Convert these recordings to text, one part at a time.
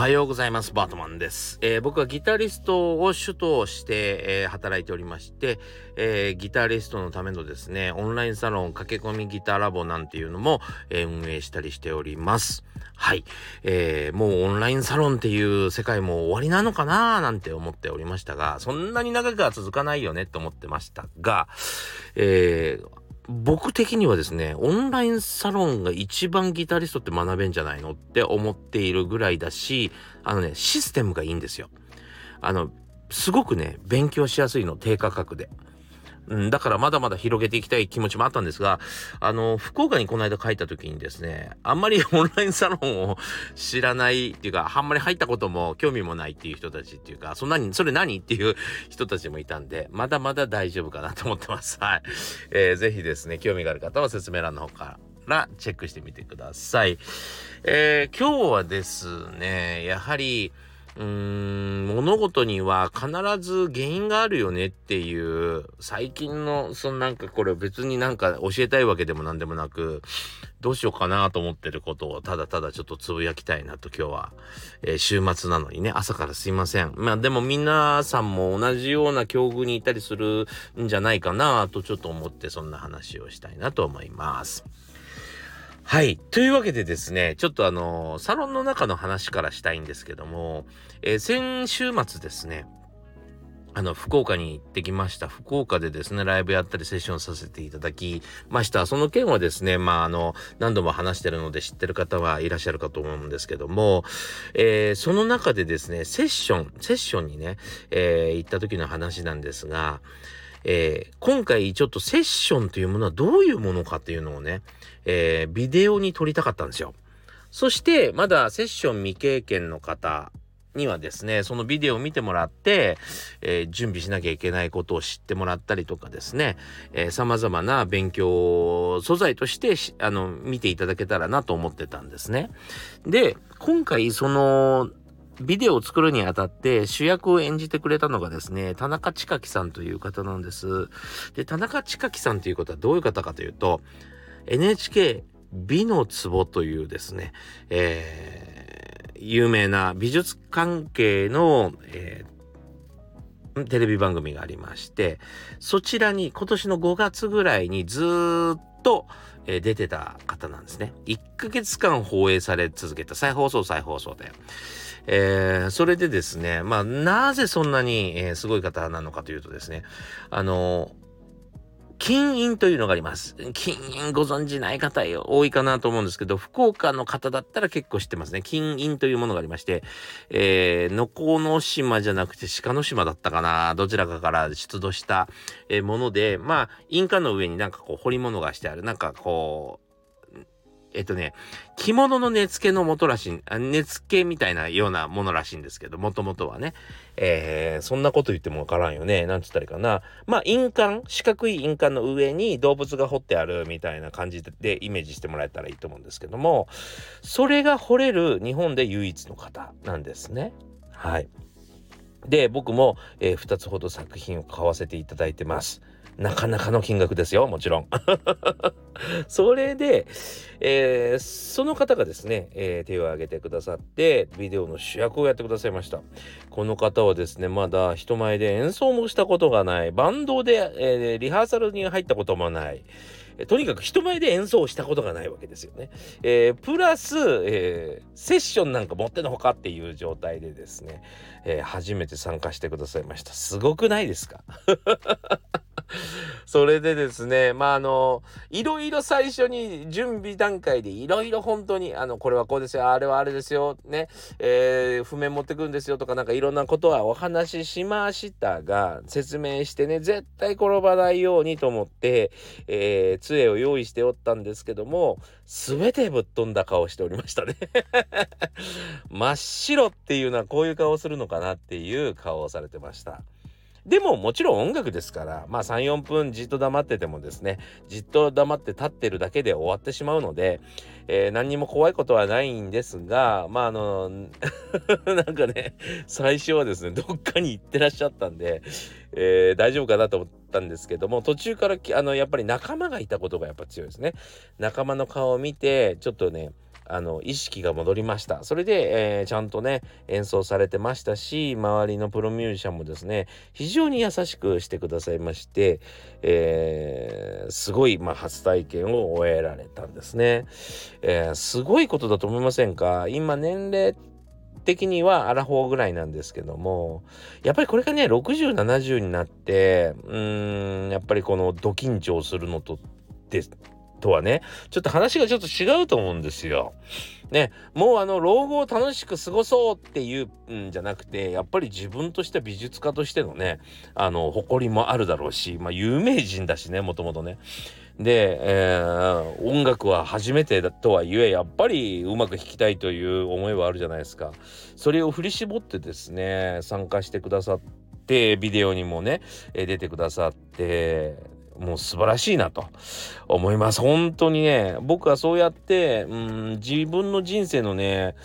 はようございます。バートマンです。えー、僕はギタリストを主として、えー、働いておりまして、えー、ギタリストのためのですね、オンラインサロン駆け込みギターラボなんていうのも、え運営したりしております。はい。えもうオンラインサロンっていう世界も終わりなのかな？ーなんて思っておりましたが、そんなに長くは続かないよねって思ってましたが、えー、僕的にはですね、オンラインサロンが一番ギタリストって学べんじゃないのって思っているぐらいだし、あのね、システムがいいんですよ。あの、すごくね、勉強しやすいの、低価格で。うん、だからまだまだ広げていきたい気持ちもあったんですが、あの、福岡にこの間帰った時にですね、あんまり オンラインサロンを知らないっていうか、あんまり入ったことも興味もないっていう人たちっていうか、そんなに、それ何っていう人たちもいたんで、まだまだ大丈夫かなと思ってます。はい。えー、ぜひですね、興味がある方は説明欄の方からチェックしてみてください。えー、今日はですね、やはり、うーん、物事には必ず原因があるよねっていう、最近の、そのなんかこれ別になんか教えたいわけでも何でもなく、どうしようかなと思ってることをただただちょっとつぶやきたいなと今日は、えー、週末なのにね、朝からすいません。まあでも皆さんも同じような境遇にいたりするんじゃないかなとちょっと思ってそんな話をしたいなと思います。はい。というわけでですね、ちょっとあの、サロンの中の話からしたいんですけども、えー、先週末ですね、あの、福岡に行ってきました。福岡でですね、ライブやったりセッションさせていただきました。その件はですね、まあ、あの、何度も話してるので知ってる方はいらっしゃるかと思うんですけども、えー、その中でですね、セッション、セッションにね、えー、行った時の話なんですが、えー、今回ちょっとセッションというものはどういうものかっていうのをね、えー、ビデオに撮りたかったんですよ。そして、まだセッション未経験の方にはですね、そのビデオを見てもらって、えー、準備しなきゃいけないことを知ってもらったりとかですね、えー、様々な勉強素材としてあの、見ていただけたらなと思ってたんですね。で、今回その、ビデオを作るにあたって主役を演じてくれたのがですね、田中千佳さんという方なんです。で、田中千佳さんということはどういう方かというと、NHK 美の壺というですね、えー、有名な美術関係の、えー、テレビ番組がありまして、そちらに今年の5月ぐらいにずっと、え、出てた方なんですね。1ヶ月間放映され続けた再放送再放送で。えー、それでですね、まあ、なぜそんなに、え、すごい方なのかというとですね、あの金印というのがあります。金印ご存知ない方多いかなと思うんですけど、福岡の方だったら結構知ってますね。金印というものがありまして、えー、のこの島じゃなくて鹿の島だったかな、どちらかから出土した、えもので、まあ、印鑑の上になんかこう彫り物がしてある、なんかこう、えっとね、着物の根付けの元らしい、根付けみたいなようなものらしいんですけど、もともとはね。えー、そんなこと言ってもわからんよね。なんつったらいいかな。まあ、印鑑、四角い印鑑の上に動物が彫ってあるみたいな感じでイメージしてもらえたらいいと思うんですけども、それが彫れる日本で唯一の方なんですね。はい。で、僕も、えー、2つほど作品を買わせていただいてます。なかなかの金額ですよ、もちろん。それで、えー、その方がですね、えー、手を挙げてくださって、ビデオの主役をやってくださいました。この方はですね、まだ人前で演奏もしたことがない、バンドで、えー、リハーサルに入ったこともない、とにかく人前で演奏をしたことがないわけですよね。えー、プラス、えー、セッションなんか持ってのほかっていう状態でですね、えー、初めて参加してくださいました。すごくないですか？それでですね、まあ、あの、いろいろ最初に準備段階でいろいろ本当に、あの、これはこうですよ、あれはあれですよ、ね、えー、譜面持ってくんですよとか、なんかいろんなことはお話ししましたが、説明してね、絶対転ばないようにと思って、えー、杖を用意しておったんですけども、すべてぶっ飛んだ顔しておりましたね 真っ白っていうのはこういう顔するのかなっていう顔をされてました。でももちろん音楽ですから、まあ3、4分じっと黙っててもですね、じっと黙って立ってるだけで終わってしまうので、えー、何にも怖いことはないんですが、まああの、なんかね、最初はですね、どっかに行ってらっしゃったんで、えー、大丈夫かなと思ったんですけども、途中からあのやっぱり仲間がいたことがやっぱ強いですね。仲間の顔を見て、ちょっとね、あの意識が戻りました。それで、えー、ちゃんとね演奏されてましたし周りのプロミュージシャンもですね非常に優しくしてくださいまして、えー、すごい、まあ、初体験を終えられたんですね、えー、すごいことだと思いませんか？今年齢的にはアラフォーぐらいなんですけどもやっぱりこれがね6070になってうーんやっぱりこのド緊張するのとですとはねちょっと話がちょっと違うと思うんですよ。ねもうあの老後を楽しく過ごそうっていうんじゃなくてやっぱり自分として美術家としてのねあの誇りもあるだろうしまあ有名人だしねもともとね。で、えー、音楽は初めてだとはいえやっぱりうまく弾きたいという思いはあるじゃないですか。それを振り絞ってですね参加してくださってビデオにもね出てくださってもう素晴らしいなと思います。本当にね、僕はそうやって、うん、自分の人生のね、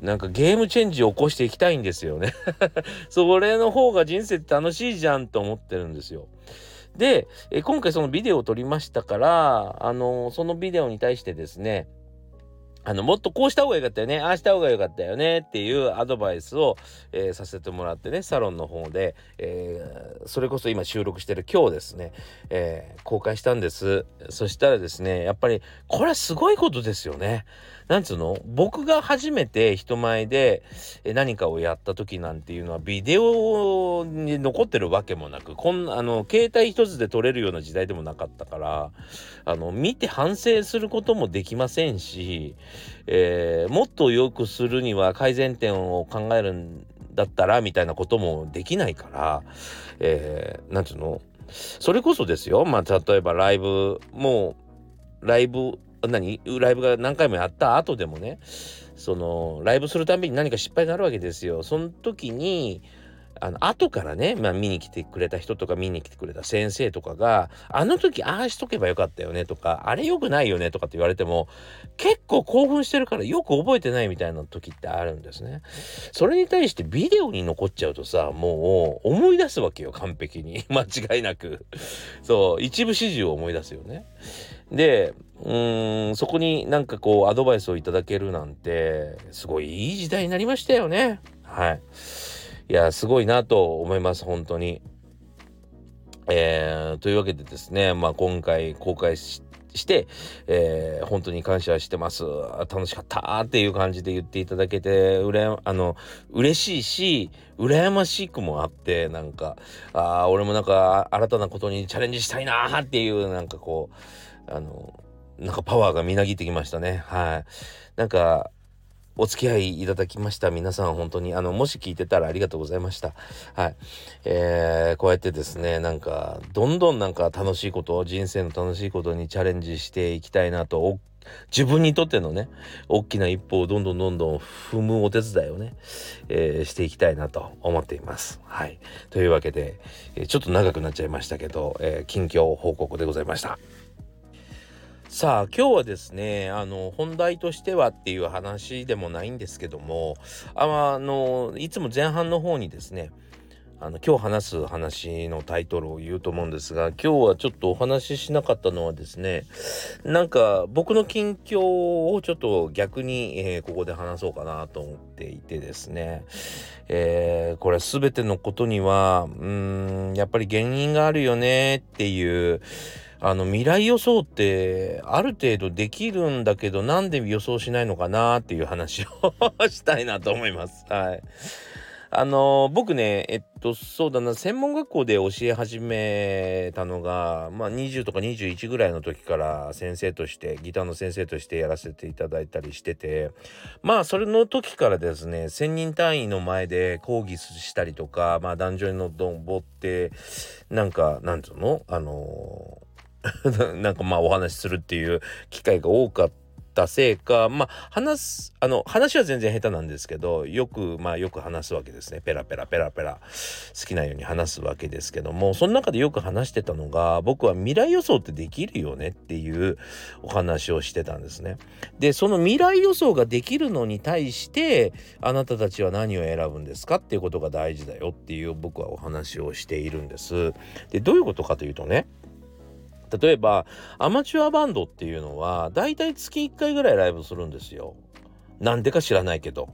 なんかゲームチェンジを起こしていきたいんですよね。それの方が人生って楽しいじゃんと思ってるんですよ。で、え今回そのビデオを撮りましたから、あの、そのビデオに対してですね、あの、もっとこうした方が良かったよね、ああした方が良かったよねっていうアドバイスを、えー、させてもらってね、サロンの方で、えー、それこそ今収録してる今日ですね、えー、公開したんです。そしたらですね、やっぱりこれはすごいことですよね。なんつうの？僕が初めて人前で何かをやった時なんていうのはビデオに残ってるわけもなくこんあの携帯一つで撮れるような時代でもなかったからあの見て反省することもできませんし、えー、もっと良くするには改善点を考えるんだったらみたいなこともできないから、えー、なんつうの？それこそですよ。まあ例えばライブもうライブ何？ライブが何回もやった後でもねそのライブするたびに何か失敗になるわけですよ。その時にあの後からね、まあ、見に来てくれた人とか見に来てくれた先生とかがあの時ああしとけばよかったよねとかあれ良くないよねとかって言われても結構興奮してるからよく覚えてないみたいな時ってあるんですね。それに対してビデオに残っちゃうとさもう思い出すわけよ完璧に 間違いなくそう一部始終を思い出すよね。でうんそこになんかこうアドバイスをいただけるなんてすごいいい時代になりましたよねはいいやすごいなと思います本当に。えー、というわけでですねまあ今回公開しして、えー、本当に感謝してます。楽しかったっていう感じで言っていただけてうらあの嬉しいし羨ましくもあってなんかあ俺もなんか新たなことにチャレンジしたいなっていうなんかこうあのなんかパワーがみなぎってきましたね。はい。なんかお付き合いいただきました。皆さん本当にあのもし聞いてたらありがとうございました。はい。えー、こうやってですねなんかどんどんなんか楽しいことを人生の楽しいことにチャレンジしていきたいなと自分にとってのね大きな一歩をどんどんどんどん踏むお手伝いをね、えー、していきたいなと思っています。はい。というわけで、ちょっと長くなっちゃいましたけど、えー、近況報告でございました。さあ今日はですねあの本題としてはっていう話でもないんですけどもあのいつも前半の方にですねあの今日話す話のタイトルを言うと思うんですが今日はちょっとお話ししなかったのはですねなんか僕の近況をちょっと逆に、えー、ここで話そうかなと思っていてですね、えー、これ全てのことにはうーんやっぱり原因があるよねっていうあの未来予想ってある程度できるんだけどなんで予想しないのかなっていう話を したいなと思います。はい。あの僕ねえっとそうだな専門学校で教え始めたのがまあ20とか21ぐらいの時から先生としてギターの先生としてやらせていただいたりしててまあそれの時からですね1,000人単位の前で講義したりとかまあ壇上に登ってなんかなんつうの？あの なんかまあお話しするっていう機会が多かったせいかまあ話すあの話は全然下手なんですけどよくまあよく話すわけですねペラペラペラペラ好きなように話すわけですけどもその中でよく話してたのが僕は未来予想ってできるよねっていうお話をしてたんですね。でその未来予想ができるのに対してあなたたちは何を選ぶんですかっていうことが大事だよっていう僕はお話をしているんです。でどういうことかというとね例えばアマチュアバンドっていうのはだいたい月1回ぐらいライブするんですよ。なんでか知らないけど。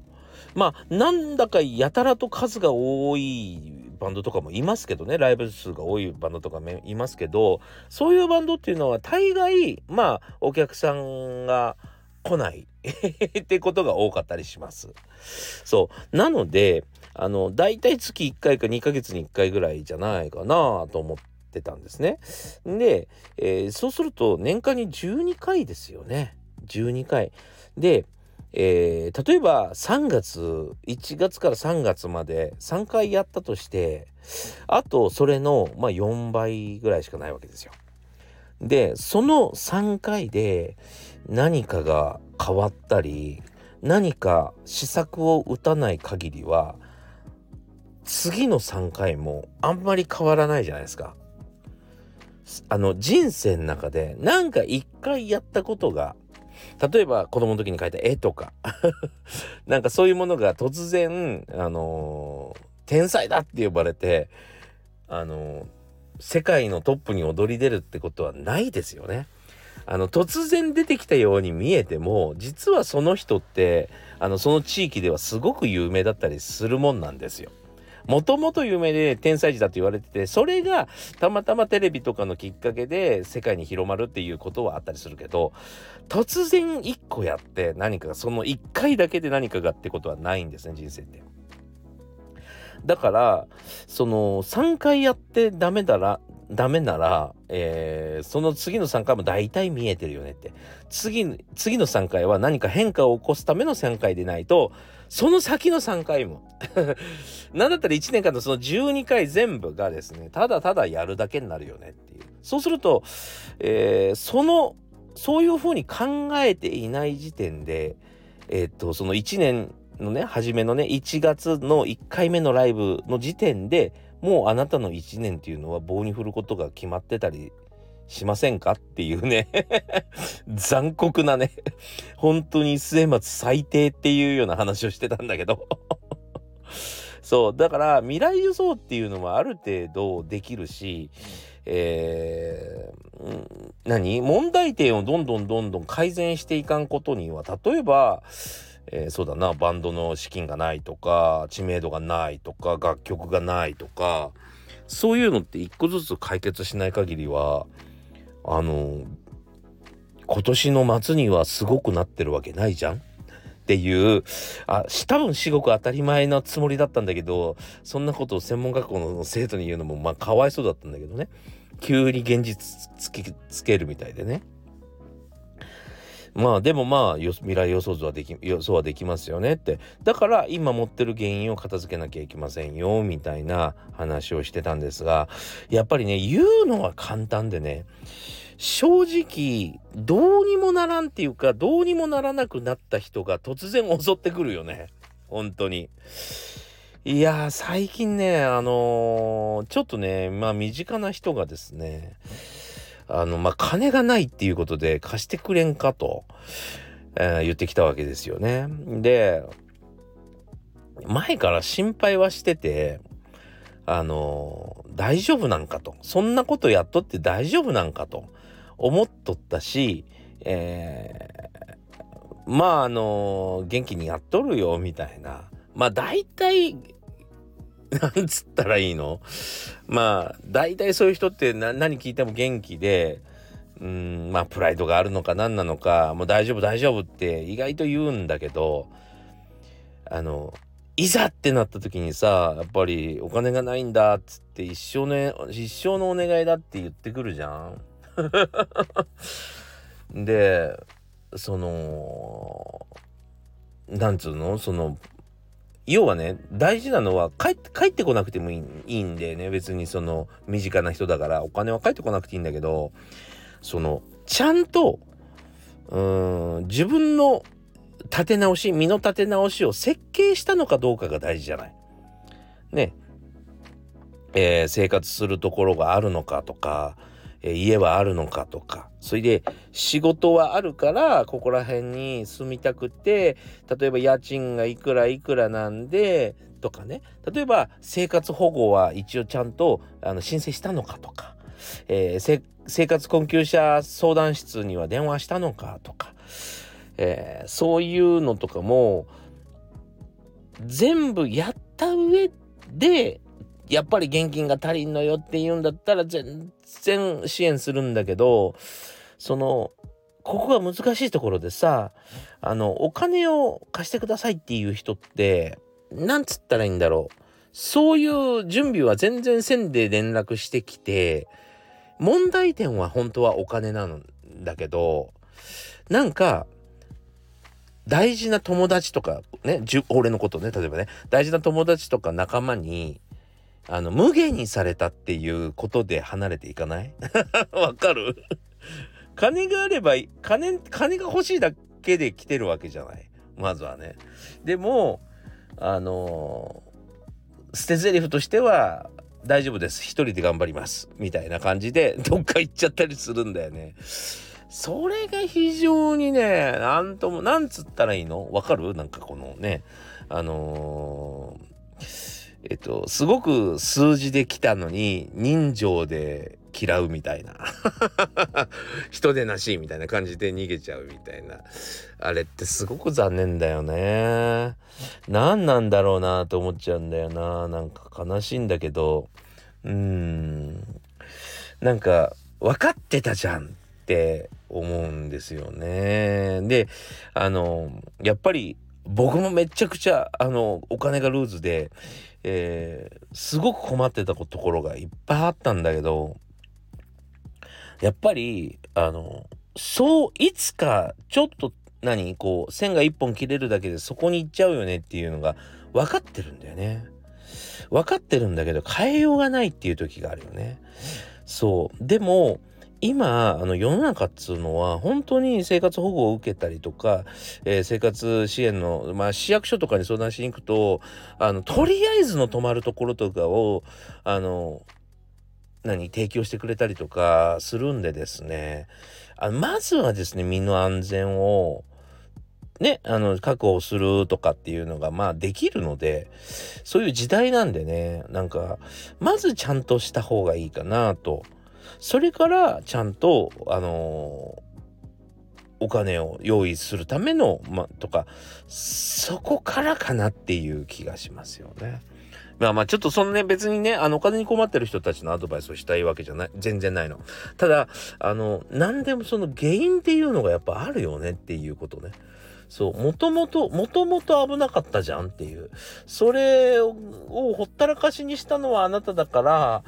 まあなんだかやたらと数が多いバンドとかもいますけどねライブ数が多いバンドとかもいますけどそういうバンドっていうのは大概まあお客さんが来ない ってことが多かったりします。そうなのであの大体月1回か2ヶ月に1回ぐらいじゃないかなと思ってたんですね。で、えー、そうすると年間に12回ですよね。12回。でえー、例えば3月1月から3月まで3回やったとしてあとそれの、まあ、4倍ぐらいしかないわけですよ。でその3回で何かが変わったり何か施策を打たない限りは次の3回もあんまり変わらないじゃないですか。あの人生の中で何か1回やったことが例えば子供の時に描いた絵とか なんかそういうものが突然あのー、天才だって呼ばれてあのー、世界のトップに躍り出るってことはないですよね。あの突然出てきたように見えても実はその人ってあのその地域ではすごく有名だったりするもんなんですよ。もともと有名で天才児だと言われててそれがたまたまテレビとかのきっかけで世界に広まるっていうことはあったりするけど突然1個やって何かがその1回だけで何かがってことはないんですね人生って。だからその3回やってダメだらダメなら、えー、その次の3回も大体見えてるよねって次次の3回は何か変化を起こすための3回でないとその先の3回も。なんだったら1年間のその12回全部がですねただただやるだけになるよねっていう。そうすると、えー、そのそういうふうに考えていない時点でえー、っとその1年のね初めのね1月の1回目のライブの時点でもうあなたの1年っていうのは棒に振ることが決まってたりしませんか？っていうね。残酷なね。本当に末松最低っていうような話をしてたんだけど。そう。だから未来予想っていうのはある程度できるしえー、何？問題点をどんどんどんどん改善していかんことには例えばえー、そうだな。バンドの資金がないとか知名度がないとか楽曲がないとかそういうのって一個ずつ解決しない限りはあの今年の末にはすごくなってるわけないじゃん？っていうあ多分至極当たり前なつもりだったんだけどそんなことを専門学校の生徒に言うのもまあかわいそうだったんだけどね急に現実つきつけるみたいでね。まあでもまあ未来予想図はでき予想はできますよねってだから今持ってる原因を片付けなきゃいけませんよみたいな話をしてたんですがやっぱりね言うのは簡単でね正直どうにもならんっていうかどうにもならなくなった人が突然襲ってくるよね本当に。いや最近ねあのー、ちょっとねまあ身近な人がですねあのまあ金がないっていうことで貸してくれんかと、えー、言ってきたわけですよね。で前から心配はしててあの、大丈夫なんかと。そんなことやっとって大丈夫なんかと。思っとったし、えー、まああの、元気にやっとるよみたいな。まあ大体 なんつったらいいの？まあ大体そういう人って何聞いても元気でうんまあプライドがあるのか何なのかもう大丈夫大丈夫って意外と言うんだけどあのいざってなった時にさやっぱりお金がないんだっつって一生ね一生のお願いだって言ってくるじゃん。でそのなんつうの？その要はね大事なのは帰って帰ってこなくてもいいいいんでね別にその身近な人だからお金は帰ってこなくていいんだけどそのちゃんとうん自分の立て直し身の立て直しを設計したのかどうかが大事じゃない。ねえー、生活するところがあるのかとかえ家はあるのかとか。それで仕事はあるからここら辺に住みたくて例えば家賃がいくらいくらなんでとかね。例えば生活保護は一応ちゃんとあの申請したのかとか、えー、生活困窮者相談室には電話したのかとか、えー、そういうのとかも全部やった上でやっぱり現金が足りんのよって言うんだったら全然支援するんだけどそのここが難しいところでさあのお金を貸してくださいっていう人ってなんつったらいいんだろう。そういう準備は全然せんで連絡してきて問題点は本当はお金なんだけどなんか大事な友達とかね俺のことね例えばね大事な友達とか仲間にあの無限にされたっていうことで離れていかない？わかる？金があれば金金が欲しいだけで来てるわけじゃない。まずはね。でもあのー、捨て台詞としては大丈夫です。一人で頑張ります。みたいな感じで どっか行っちゃったりするんだよね。それが非常にねなんともなんつったらいいの？わかる？なんかこのねあのー、えっとすごく数字で来たのに人情で嫌うみたいな。人でなしみたいな感じで逃げちゃうみたいな。あれってすごく残念だよね。何なんだろうなと思っちゃうんだよな。なんか悲しいんだけど。うん。なんか分かってたじゃんって思うんですよね。であのやっぱり僕もめちゃくちゃあのお金がルーズで、えー、すごく困ってたところがいっぱいあったんだけどやっぱりあのそういつかちょっと何こう線が一本切れるだけでそこに行っちゃうよねっていうのが分かってるんだよね。分かってるんだけど変えようがないっていう時があるよね。そうでも今あの世の中っつうのは本当に生活保護を受けたりとか、えー、生活支援の、まあ、市役所とかに相談しに行くとあのとりあえずの泊まるところとかをあの何提供してくれたりとかするんでですね。あまずはですね身の安全をねあの確保するとかっていうのがまあできるのでそういう時代なんでねなんかまずちゃんとした方がいいかなとそれからちゃんとあのーお金を用意するための、ま、とかそこからかなっていう気がしますよね。まあまあちょっとそのね別にねあのお金に困ってる人たちのアドバイスをしたいわけじゃない全然ないの。ただあの何でもその原因っていうのがやっぱあるよねっていうことね。そう、もともと、もともと危なかったじゃんっていう。それをほったらかしにしたのはあなただから、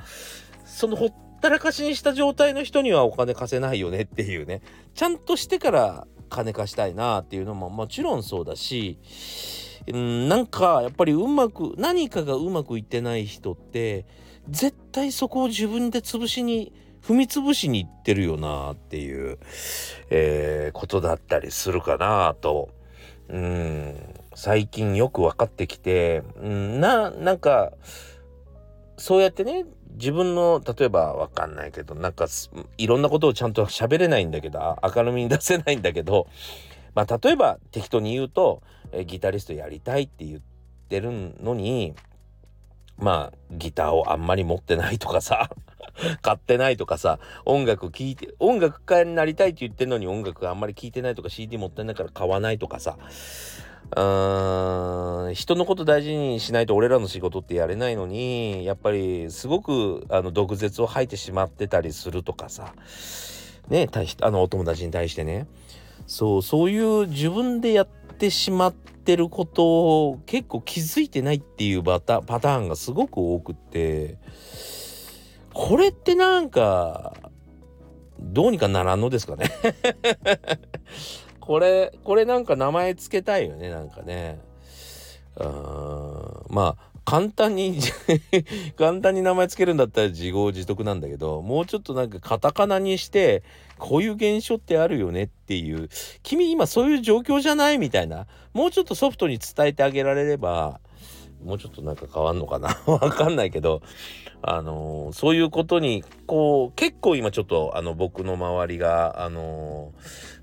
そのほったらかしにした状態の人にはお金貸せないよねっていうね。ちゃんとしてから金貸したいなっていうのももちろんそうだし、うん、なんかやっぱりうまく何かがうまくいってない人って絶対そこを自分で潰しに踏み潰しに行ってるよなっていう、えー、ことだったりするかなと、うん、最近よく分かってきて、うん、ななんかそうやってね自分の例えば分かんないけどなんかいろんなことをちゃんと喋れないんだけど明るみに出せないんだけど まあ例えば適当に言うとえギタリストやりたいって言ってるのにまあギターをあんまり持ってないとかさ 買ってないとかさ音楽聴いて音楽家になりたいって言ってるのに音楽あんまり聴いてないとか CD 持ってないから買わないとかさうーん。人のこと大事にしないと俺らの仕事ってやれないのにやっぱりすごくあの毒舌を吐いてしまってたりするとかさ。ね対しあのお友達に対してね。そうそういう自分でやってしまってることを結構気づいてないっていうパタパターンがすごく多くって。これってなんかどうにかならんのですかね。これこれなんか名前つけたいよねなんかね。うんまあ簡単に 簡単に名前つけるんだったら自業自得なんだけどもうちょっとなんかカタカナにしてこういう現象ってあるよねっていう君今そういう状況じゃないみたいなもうちょっとソフトに伝えてあげられればもうちょっとなんか変わんのかな わかんないけどあのー、そういうことにこう結構今ちょっとあの僕の周りがあのー、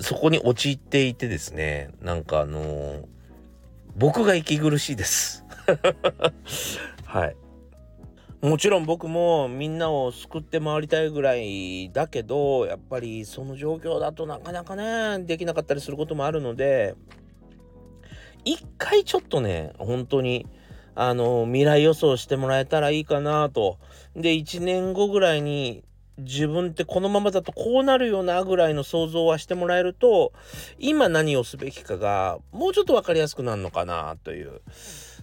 そこに陥っていてですねなんかあのー、僕が息苦しいです。はい。もちろん僕もみんなを救って回りたいぐらいだけどやっぱりその状況だとなかなかねできなかったりすることもあるので一回ちょっとね本当にあの未来予想してもらえたらいいかなと。で1年後ぐらいに自分ってこのままだとこうなるようなぐらいの想像はしてもらえると今何をすべきかがもうちょっと分かりやすくなるのかなという。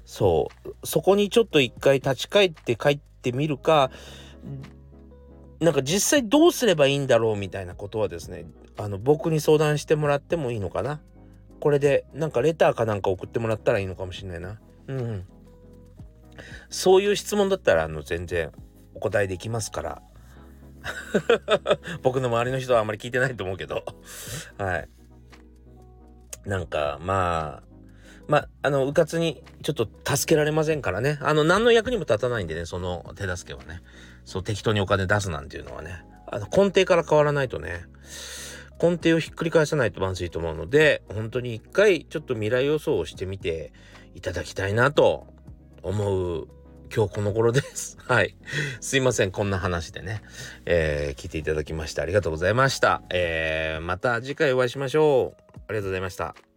そう。そこにちょっと一回立ち返って帰ってみるかなんか実際どうすればいいんだろうみたいなことはですねあの僕に相談してもらってもいいのかな。これでなんかレターかなんか送ってもらったらいいのかもしれないな。うん。そういう質問だったらあの全然お答えできますから。僕の周りの人はあんまり聞いてないと思うけどはいなんかまあまあ、あの、うかつにちょっと助けられませんからね。あの、何の役にも立たないんでね、その手助けはね。そう、適当にお金出すなんていうのはね。あの、根底から変わらないとね、根底をひっくり返さないとまずいと思うので、本当に一回ちょっと未来予想をしてみていただきたいなと思う今日この頃です。はい。すいません。こんな話でね、えー、聞いていただきましてありがとうございました。えー、また次回お会いしましょう。ありがとうございました。